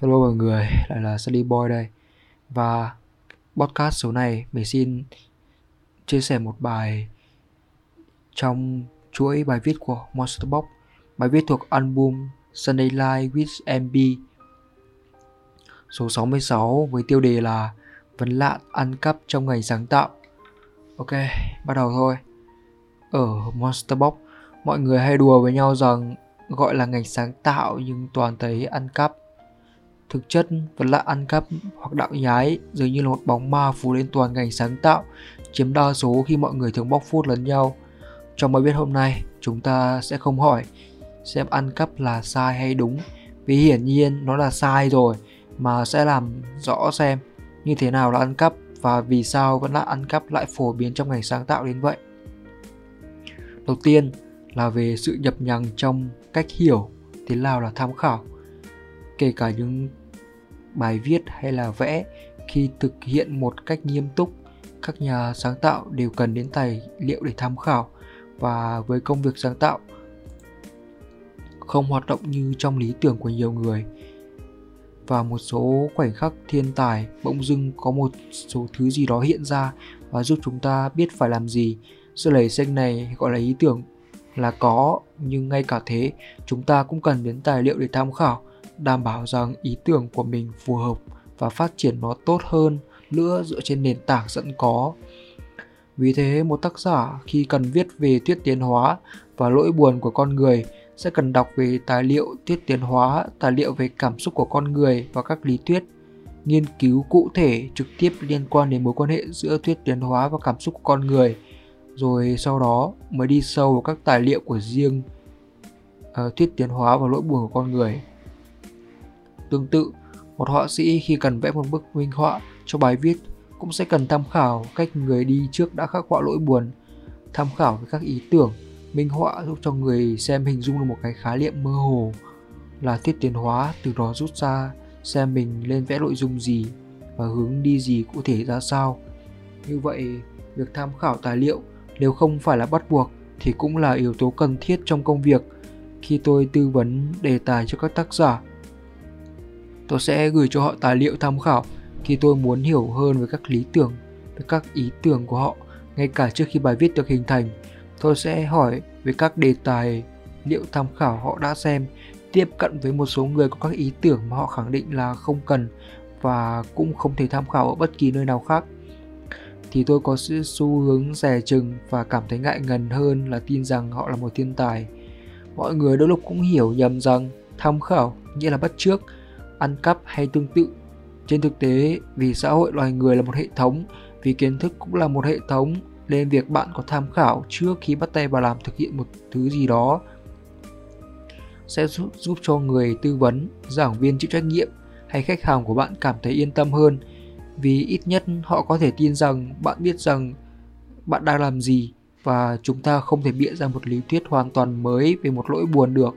Hello mọi người, lại là Sunny Boy đây. Và podcast số này mình xin chia sẻ một bài trong chuỗi bài viết của Monsterbox, Bài viết thuộc album Sunday Light with MB Số 66 với tiêu đề là Vấn lạ ăn cắp trong ngành sáng tạo. Ok, bắt đầu thôi. Ở Monsterbox Mọi người hay đùa với nhau rằng gọi là ngành sáng tạo nhưng toàn thấy ăn cắp. Thực chất vẫn là ăn cắp hoặc đạo nhái dường như là một bóng ma phủ lên toàn ngành sáng tạo, chiếm đa số khi mọi người thường bóc phốt lẫn nhau. Trong bài viết hôm nay, chúng ta sẽ không hỏi xem ăn cắp là sai hay đúng, vì hiển nhiên nó là sai rồi, mà sẽ làm rõ xem như thế nào là ăn cắp và vì sao vẫn là ăn cắp lại phổ biến trong ngành sáng tạo đến vậy. Đầu tiên là về sự nhập nhằng trong cách hiểu thế nào là tham khảo kể cả những bài viết hay là vẽ khi thực hiện một cách nghiêm túc, các nhà sáng tạo đều cần đến tài liệu để tham khảo. Và với công việc sáng tạo không hoạt động như trong lý tưởng của nhiều người. Và một số khoảnh khắc thiên tài bỗng dưng có một số thứ gì đó hiện ra và giúp chúng ta biết phải làm gì. Sự nảy xanh này gọi là ý tưởng là có, nhưng ngay cả thế, chúng ta cũng cần đến tài liệu để tham khảo đảm bảo rằng ý tưởng của mình phù hợp và phát triển nó tốt hơn nữa dựa trên nền tảng sẵn có. Vì thế, một tác giả khi cần viết về thuyết tiến hóa và lỗi buồn của con người sẽ cần đọc về tài liệu thuyết tiến hóa, tài liệu về cảm xúc của con người và các lý thuyết, nghiên cứu cụ thể trực tiếp liên quan đến mối quan hệ giữa thuyết tiến hóa và cảm xúc của con người, rồi sau đó mới đi sâu vào các tài liệu của riêng uh, thuyết tiến hóa và lỗi buồn của con người. Tương tự, một họa sĩ khi cần vẽ một bức minh họa cho bài viết cũng sẽ cần tham khảo cách người đi trước đã khắc họa lỗi buồn, tham khảo với các ý tưởng, minh họa giúp cho người xem hình dung được một cái khái niệm mơ hồ là thiết tiến hóa từ đó rút ra xem mình lên vẽ nội dung gì và hướng đi gì cụ thể ra sao. Như vậy, việc tham khảo tài liệu nếu không phải là bắt buộc thì cũng là yếu tố cần thiết trong công việc khi tôi tư vấn đề tài cho các tác giả tôi sẽ gửi cho họ tài liệu tham khảo khi tôi muốn hiểu hơn về các lý tưởng, về các ý tưởng của họ, ngay cả trước khi bài viết được hình thành. Tôi sẽ hỏi về các đề tài liệu tham khảo họ đã xem, tiếp cận với một số người có các ý tưởng mà họ khẳng định là không cần và cũng không thể tham khảo ở bất kỳ nơi nào khác. Thì tôi có sự xu hướng rẻ chừng và cảm thấy ngại ngần hơn là tin rằng họ là một thiên tài. Mọi người đôi lúc cũng hiểu nhầm rằng tham khảo nghĩa là bắt chước ăn cắp hay tương tự. Trên thực tế, vì xã hội loài người là một hệ thống, vì kiến thức cũng là một hệ thống, nên việc bạn có tham khảo trước khi bắt tay vào làm thực hiện một thứ gì đó sẽ giúp, giúp cho người tư vấn, giảng viên chịu trách nhiệm hay khách hàng của bạn cảm thấy yên tâm hơn vì ít nhất họ có thể tin rằng bạn biết rằng bạn đang làm gì và chúng ta không thể bịa ra một lý thuyết hoàn toàn mới về một lỗi buồn được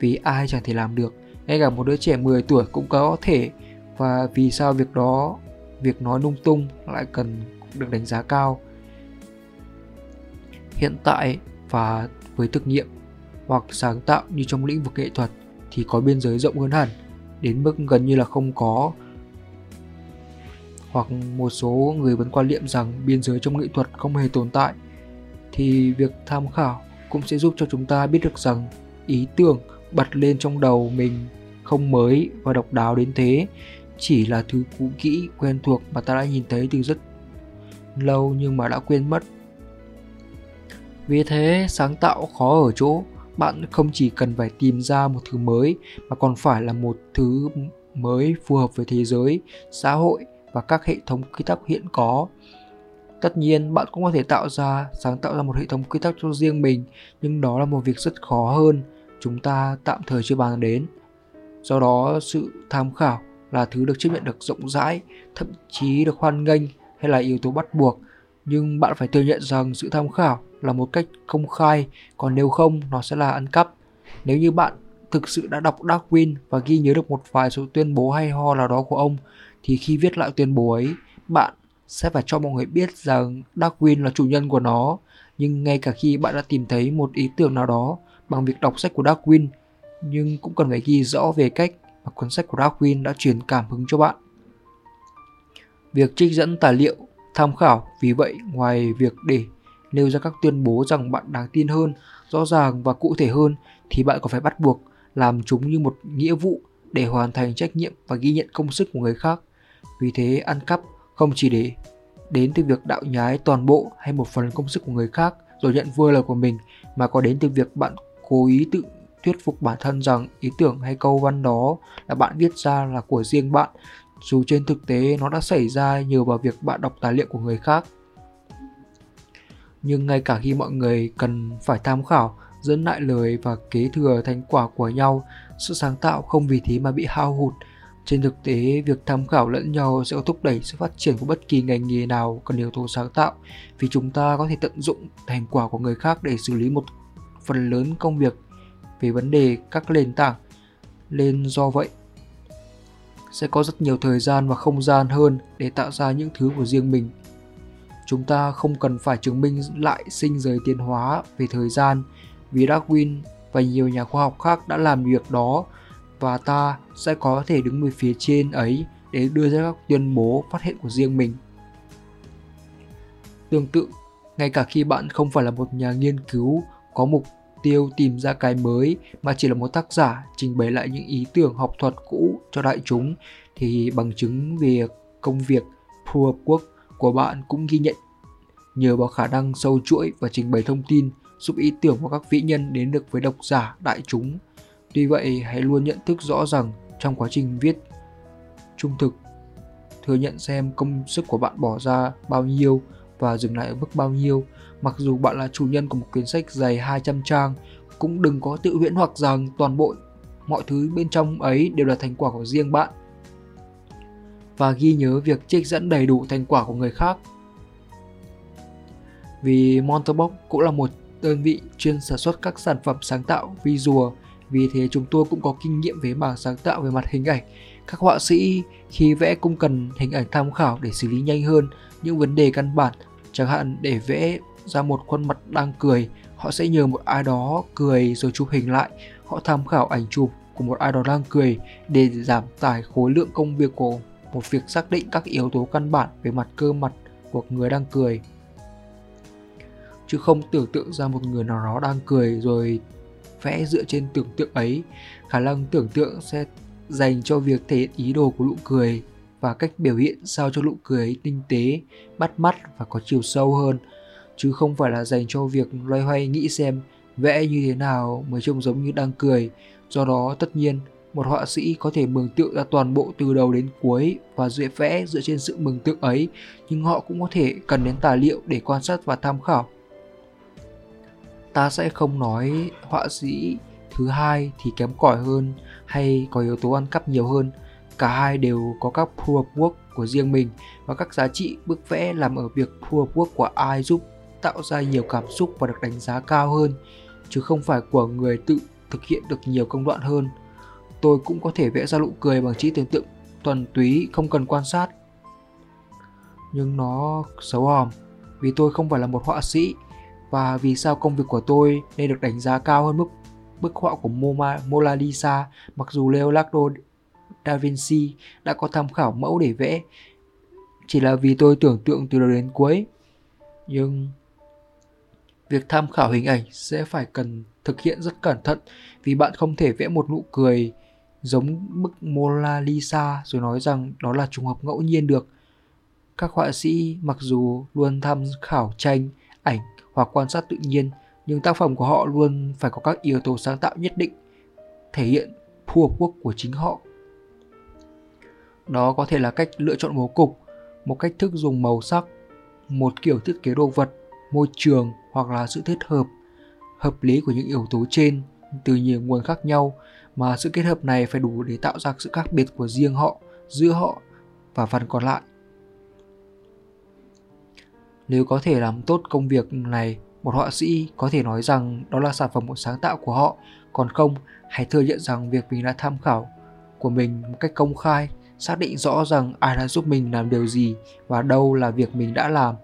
vì ai chẳng thể làm được ngay cả một đứa trẻ 10 tuổi cũng có thể. Và vì sao việc đó, việc nói lung tung lại cần được đánh giá cao? Hiện tại và với thực nghiệm hoặc sáng tạo như trong lĩnh vực nghệ thuật thì có biên giới rộng hơn hẳn, đến mức gần như là không có. Hoặc một số người vẫn quan niệm rằng biên giới trong nghệ thuật không hề tồn tại, thì việc tham khảo cũng sẽ giúp cho chúng ta biết được rằng ý tưởng bật lên trong đầu mình không mới và độc đáo đến thế. Chỉ là thứ cũ kỹ, quen thuộc mà ta đã nhìn thấy từ rất lâu nhưng mà đã quên mất. Vì thế, sáng tạo khó ở chỗ bạn không chỉ cần phải tìm ra một thứ mới mà còn phải là một thứ mới phù hợp với thế giới, xã hội và các hệ thống quy tắc hiện có. Tất nhiên, bạn cũng có thể tạo ra, sáng tạo ra một hệ thống quy tắc cho riêng mình, nhưng đó là một việc rất khó hơn. Chúng ta tạm thời chưa bàn đến do đó, sự tham khảo là thứ được chấp nhận được rộng rãi, thậm chí được hoan nghênh hay là yếu tố bắt buộc. Nhưng bạn phải thừa nhận rằng sự tham khảo là một cách công khai, còn nếu không, nó sẽ là ăn cắp. Nếu như bạn thực sự đã đọc Darwin và ghi nhớ được một vài số tuyên bố hay ho nào đó của ông, thì khi viết lại tuyên bố ấy, bạn sẽ phải cho mọi người biết rằng Darwin là chủ nhân của nó. Nhưng ngay cả khi bạn đã tìm thấy một ý tưởng nào đó bằng việc đọc sách của Darwin nhưng cũng cần phải ghi rõ về cách mà cuốn sách của Darwin đã truyền cảm hứng cho bạn. Việc trích dẫn tài liệu tham khảo vì vậy ngoài việc để nêu ra các tuyên bố rằng bạn đáng tin hơn, rõ ràng và cụ thể hơn thì bạn còn phải bắt buộc làm chúng như một nghĩa vụ để hoàn thành trách nhiệm và ghi nhận công sức của người khác. Vì thế ăn cắp không chỉ để đến từ việc đạo nhái toàn bộ hay một phần công sức của người khác rồi nhận vui lời của mình mà có đến từ việc bạn cố ý tự thuyết phục bản thân rằng ý tưởng hay câu văn đó là bạn viết ra là của riêng bạn dù trên thực tế nó đã xảy ra nhờ vào việc bạn đọc tài liệu của người khác. Nhưng ngay cả khi mọi người cần phải tham khảo dẫn lại lời và kế thừa thành quả của nhau sự sáng tạo không vì thế mà bị hao hụt. Trên thực tế, việc tham khảo lẫn nhau sẽ thúc đẩy sự phát triển của bất kỳ ngành nghề nào cần yếu tố sáng tạo vì chúng ta có thể tận dụng thành quả của người khác để xử lý một phần lớn công việc về vấn đề các nền tảng. Nên do vậy, sẽ có rất nhiều thời gian và không gian hơn để tạo ra những thứ của riêng mình. Chúng ta không cần phải chứng minh lại sinh giới tiến hóa về thời gian vì Darwin và nhiều nhà khoa học khác đã làm việc đó và ta sẽ có thể đứng về phía trên ấy để đưa ra các tuyên bố phát hiện của riêng mình. Tương tự, ngay cả khi bạn không phải là một nhà nghiên cứu có mục tiêu tìm ra cái mới mà chỉ là một tác giả trình bày lại những ý tưởng học thuật cũ cho đại chúng thì bằng chứng về công việc phù hợp quốc của bạn cũng ghi nhận nhờ vào khả năng sâu chuỗi và trình bày thông tin giúp ý tưởng của các vĩ nhân đến được với độc giả đại chúng Tuy vậy, hãy luôn nhận thức rõ rằng trong quá trình viết trung thực, thừa nhận xem công sức của bạn bỏ ra bao nhiêu và dừng lại ở mức bao nhiêu. Mặc dù bạn là chủ nhân của một quyển sách dày 200 trang, cũng đừng có tự huyễn hoặc rằng toàn bộ mọi thứ bên trong ấy đều là thành quả của riêng bạn. Và ghi nhớ việc trích dẫn đầy đủ thành quả của người khác. Vì Monterbox cũng là một đơn vị chuyên sản xuất các sản phẩm sáng tạo visual vì thế chúng tôi cũng có kinh nghiệm về mảng sáng tạo về mặt hình ảnh. Các họa sĩ khi vẽ cũng cần hình ảnh tham khảo để xử lý nhanh hơn những vấn đề căn bản. Chẳng hạn để vẽ ra một khuôn mặt đang cười, họ sẽ nhờ một ai đó cười rồi chụp hình lại. Họ tham khảo ảnh chụp của một ai đó đang cười để giảm tải khối lượng công việc của một việc xác định các yếu tố căn bản về mặt cơ mặt của người đang cười. Chứ không tưởng tượng ra một người nào đó đang cười rồi vẽ dựa trên tưởng tượng ấy. Khả năng tưởng tượng sẽ dành cho việc thể hiện ý đồ của nụ cười và cách biểu hiện sao cho nụ cười ấy tinh tế bắt mắt và có chiều sâu hơn chứ không phải là dành cho việc loay hoay nghĩ xem vẽ như thế nào mới trông giống như đang cười. Do đó, tất nhiên, một họa sĩ có thể mường tượng ra toàn bộ từ đầu đến cuối và dễ vẽ dựa trên sự mường tượng ấy, nhưng họ cũng có thể cần đến tài liệu để quan sát và tham khảo. Ta sẽ không nói họa sĩ thứ hai thì kém cỏi hơn hay có yếu tố ăn cắp nhiều hơn. Cả hai đều có các proof of work của riêng mình và các giá trị bức vẽ làm ở việc proof of work của ai giúp tạo ra nhiều cảm xúc và được đánh giá cao hơn chứ không phải của người tự thực hiện được nhiều công đoạn hơn. Tôi cũng có thể vẽ ra nụ cười bằng trí tưởng tượng thuần túy không cần quan sát. Nhưng nó xấu hòm vì tôi không phải là một họa sĩ và vì sao công việc của tôi nên được đánh giá cao hơn mức bức họa của Mona, Mona Lisa mặc dù Leonardo da Vinci đã có tham khảo mẫu để vẽ. Chỉ là vì tôi tưởng tượng từ đầu đến cuối nhưng việc tham khảo hình ảnh sẽ phải cần thực hiện rất cẩn thận vì bạn không thể vẽ một nụ cười giống bức Mona Lisa rồi nói rằng đó là trùng hợp ngẫu nhiên được. Các họa sĩ mặc dù luôn tham khảo tranh, ảnh hoặc quan sát tự nhiên, nhưng tác phẩm của họ luôn phải có các yếu tố sáng tạo nhất định, thể hiện phù hợp quốc của chính họ. Đó có thể là cách lựa chọn bố cục, một cách thức dùng màu sắc, một kiểu thiết kế đồ vật môi trường hoặc là sự kết hợp hợp lý của những yếu tố trên từ nhiều nguồn khác nhau mà sự kết hợp này phải đủ để tạo ra sự khác biệt của riêng họ giữa họ và phần còn lại nếu có thể làm tốt công việc này, một họa sĩ có thể nói rằng đó là sản phẩm một sáng tạo của họ, còn không, hãy thừa nhận rằng việc mình đã tham khảo của mình một cách công khai, xác định rõ rằng ai đã giúp mình làm điều gì và đâu là việc mình đã làm.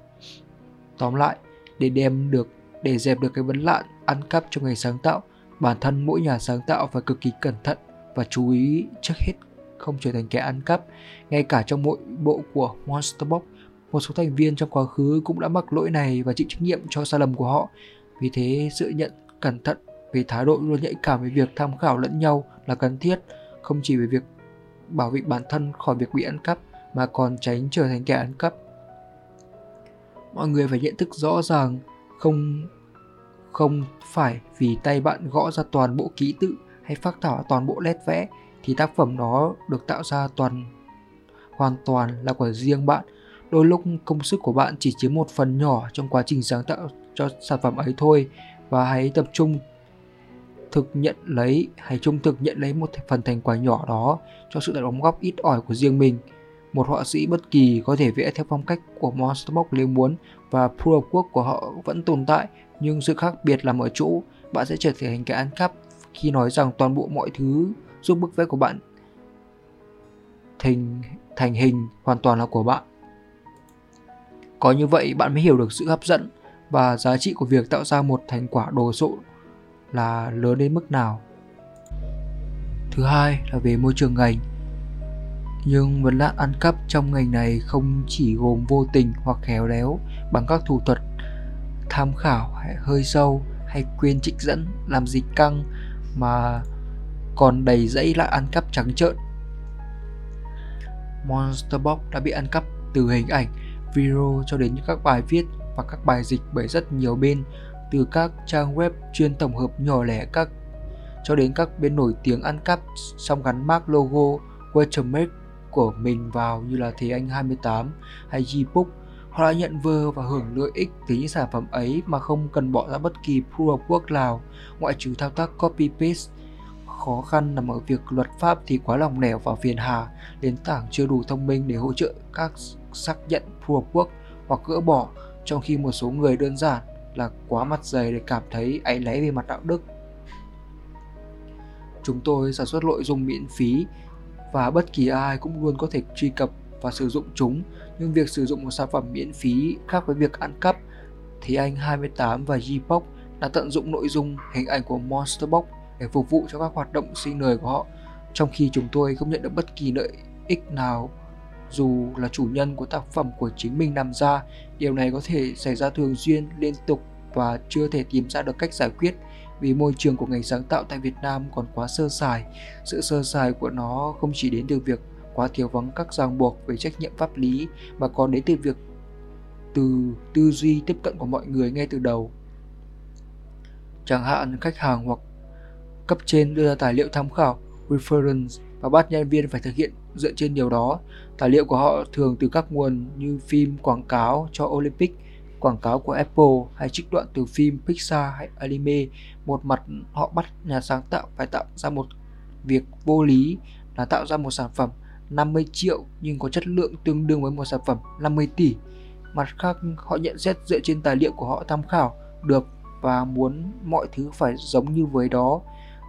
Tóm lại, để đem được để dẹp được cái vấn nạn ăn cắp trong người sáng tạo, bản thân mỗi nhà sáng tạo phải cực kỳ cẩn thận và chú ý trước hết không trở thành kẻ ăn cắp. Ngay cả trong mỗi bộ của Monster Box, một số thành viên trong quá khứ cũng đã mắc lỗi này và chịu trách nhiệm cho sai lầm của họ. Vì thế, sự nhận cẩn thận về thái độ luôn nhạy cảm về việc tham khảo lẫn nhau là cần thiết, không chỉ về việc bảo vệ bản thân khỏi việc bị ăn cắp mà còn tránh trở thành kẻ ăn cắp. Mọi người phải nhận thức rõ ràng không không phải vì tay bạn gõ ra toàn bộ ký tự hay phác thảo toàn bộ nét vẽ thì tác phẩm đó được tạo ra toàn, hoàn toàn là của riêng bạn. Đôi lúc công sức của bạn chỉ chiếm một phần nhỏ trong quá trình sáng tạo cho sản phẩm ấy thôi và hãy tập trung thực nhận lấy, hãy trung thực nhận lấy một phần thành quả nhỏ đó cho sự đóng góp ít ỏi của riêng mình. Một họa sĩ bất kỳ có thể vẽ theo phong cách của Monsterbox nếu muốn và proof Quốc của họ vẫn tồn tại, nhưng sự khác biệt nằm ở chỗ bạn sẽ trở thành kẻ ăn cắp khi nói rằng toàn bộ mọi thứ giúp bức vẽ của bạn thành thành hình hoàn toàn là của bạn. Có như vậy, bạn mới hiểu được sự hấp dẫn và giá trị của việc tạo ra một thành quả đồ sộ là lớn đến mức nào. Thứ hai là về môi trường ngành. Nhưng vấn nạn ăn cắp trong ngành này không chỉ gồm vô tình hoặc khéo léo bằng các thủ thuật tham khảo hay hơi sâu hay quyên trích dẫn làm dịch căng mà còn đầy dãy lại ăn cắp trắng trợn. Monster Box đã bị ăn cắp từ hình ảnh, video cho đến các bài viết và các bài dịch bởi rất nhiều bên từ các trang web chuyên tổng hợp nhỏ lẻ các cho đến các bên nổi tiếng ăn cắp xong gắn mác logo watermark của mình vào như là Thế Anh 28 hay Gbook Họ đã nhận vơ và hưởng lợi ích từ những sản phẩm ấy mà không cần bỏ ra bất kỳ proof of work nào ngoại trừ thao tác copy paste. Khó khăn nằm ở việc luật pháp thì quá lòng lẻo và phiền hà, nền tảng chưa đủ thông minh để hỗ trợ các xác nhận proof of work hoặc gỡ bỏ, trong khi một số người đơn giản là quá mặt dày để cảm thấy áy náy về mặt đạo đức. Chúng tôi sản xuất nội dung miễn phí và bất kỳ ai cũng luôn có thể truy cập và sử dụng chúng, nhưng việc sử dụng một sản phẩm miễn phí khác với việc ăn cắp. Thì anh 28 và Gbox đã tận dụng nội dung hình ảnh của Monsterbox để phục vụ cho các hoạt động sinh lời của họ, trong khi chúng tôi không nhận được bất kỳ lợi ích nào dù là chủ nhân của tác phẩm của chính mình làm ra điều này có thể xảy ra thường xuyên liên tục và chưa thể tìm ra được cách giải quyết vì môi trường của ngành sáng tạo tại Việt Nam còn quá sơ sài. Sự sơ sài của nó không chỉ đến từ việc quá thiếu vắng các ràng buộc về trách nhiệm pháp lý mà còn đến từ việc từ tư duy tiếp cận của mọi người ngay từ đầu. Chẳng hạn khách hàng hoặc cấp trên đưa ra tài liệu tham khảo reference và bắt nhân viên phải thực hiện dựa trên điều đó. Tài liệu của họ thường từ các nguồn như phim quảng cáo cho Olympic, quảng cáo của Apple hay trích đoạn từ phim Pixar hay anime. Một mặt họ bắt nhà sáng tạo phải tạo ra một việc vô lý là tạo ra một sản phẩm 50 triệu nhưng có chất lượng tương đương với một sản phẩm 50 tỷ. Mặt khác, họ nhận xét dựa trên tài liệu của họ tham khảo được và muốn mọi thứ phải giống như với đó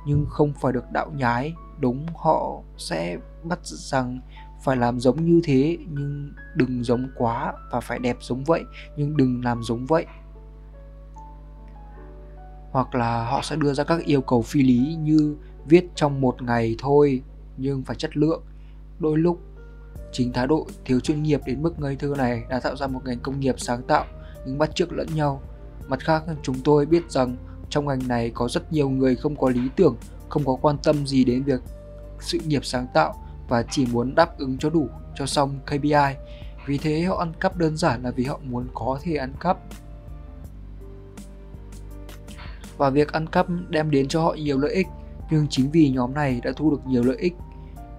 nhưng không phải được đạo nhái đúng họ sẽ bắt rằng phải làm giống như thế nhưng đừng giống quá và phải đẹp giống vậy nhưng đừng làm giống vậy hoặc là họ sẽ đưa ra các yêu cầu phi lý như viết trong một ngày thôi, nhưng phải chất lượng đôi lúc, chính thái độ thiếu chuyên nghiệp đến mức ngây thơ này đã tạo ra một ngành công nghiệp sáng tạo nhưng bắt chước lẫn nhau mặt khác, chúng tôi biết rằng trong ngành này có rất nhiều người không có lý tưởng, không có quan tâm gì đến việc sự nghiệp sáng tạo và chỉ muốn đáp ứng cho đủ, cho xong KPI. Vì thế họ ăn cắp đơn giản là vì họ muốn có thể ăn cắp. Và việc ăn cắp đem đến cho họ nhiều lợi ích, nhưng chính vì nhóm này đã thu được nhiều lợi ích,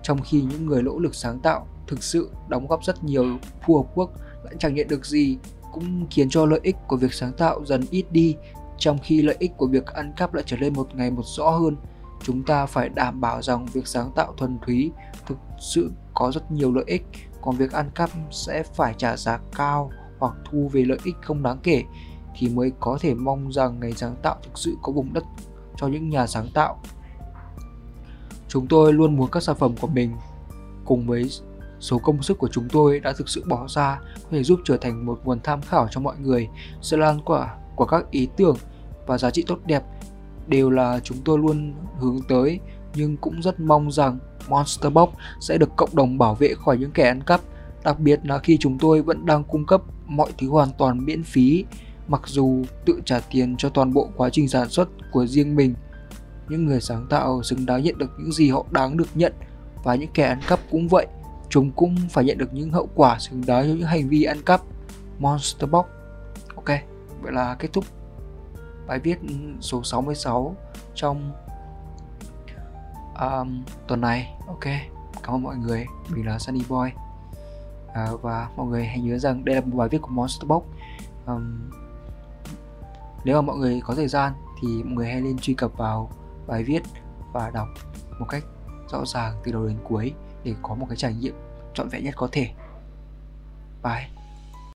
trong khi những người nỗ lực sáng tạo thực sự đóng góp rất nhiều phù hợp quốc lại chẳng nhận được gì, cũng khiến cho lợi ích của việc sáng tạo dần ít đi, trong khi lợi ích của việc ăn cắp lại trở nên một ngày một rõ hơn. Chúng ta phải đảm bảo rằng việc sáng tạo thuần túy thực sự có rất nhiều lợi ích còn việc ăn cắp sẽ phải trả giá cao hoặc thu về lợi ích không đáng kể thì mới có thể mong rằng ngày sáng tạo thực sự có vùng đất cho những nhà sáng tạo. Chúng tôi luôn muốn các sản phẩm của mình cùng với số công sức của chúng tôi đã thực sự bỏ ra có thể giúp trở thành một nguồn tham khảo cho mọi người sự lan quả của các ý tưởng và giá trị tốt đẹp đều là chúng tôi luôn hướng tới. Nhưng cũng rất mong rằng Monster Box sẽ được cộng đồng bảo vệ khỏi những kẻ ăn cắp, đặc biệt là khi chúng tôi vẫn đang cung cấp mọi thứ hoàn toàn miễn phí, mặc dù tự trả tiền cho toàn bộ quá trình sản xuất của riêng mình. Những người sáng tạo xứng đáng nhận được những gì họ đáng được nhận và những kẻ ăn cắp cũng vậy, chúng cũng phải nhận được những hậu quả xứng đáng cho những hành vi ăn cắp. Monster Box. Ok, vậy là kết thúc bài viết số 66 trong um, tuần này ok cảm ơn mọi người mình là Sunny Boy à, và mọi người hãy nhớ rằng đây là một bài viết của Monster Box um, nếu mà mọi người có thời gian thì mọi người hãy lên truy cập vào bài viết và đọc một cách rõ ràng từ đầu đến cuối để có một cái trải nghiệm trọn vẹn nhất có thể. Bye.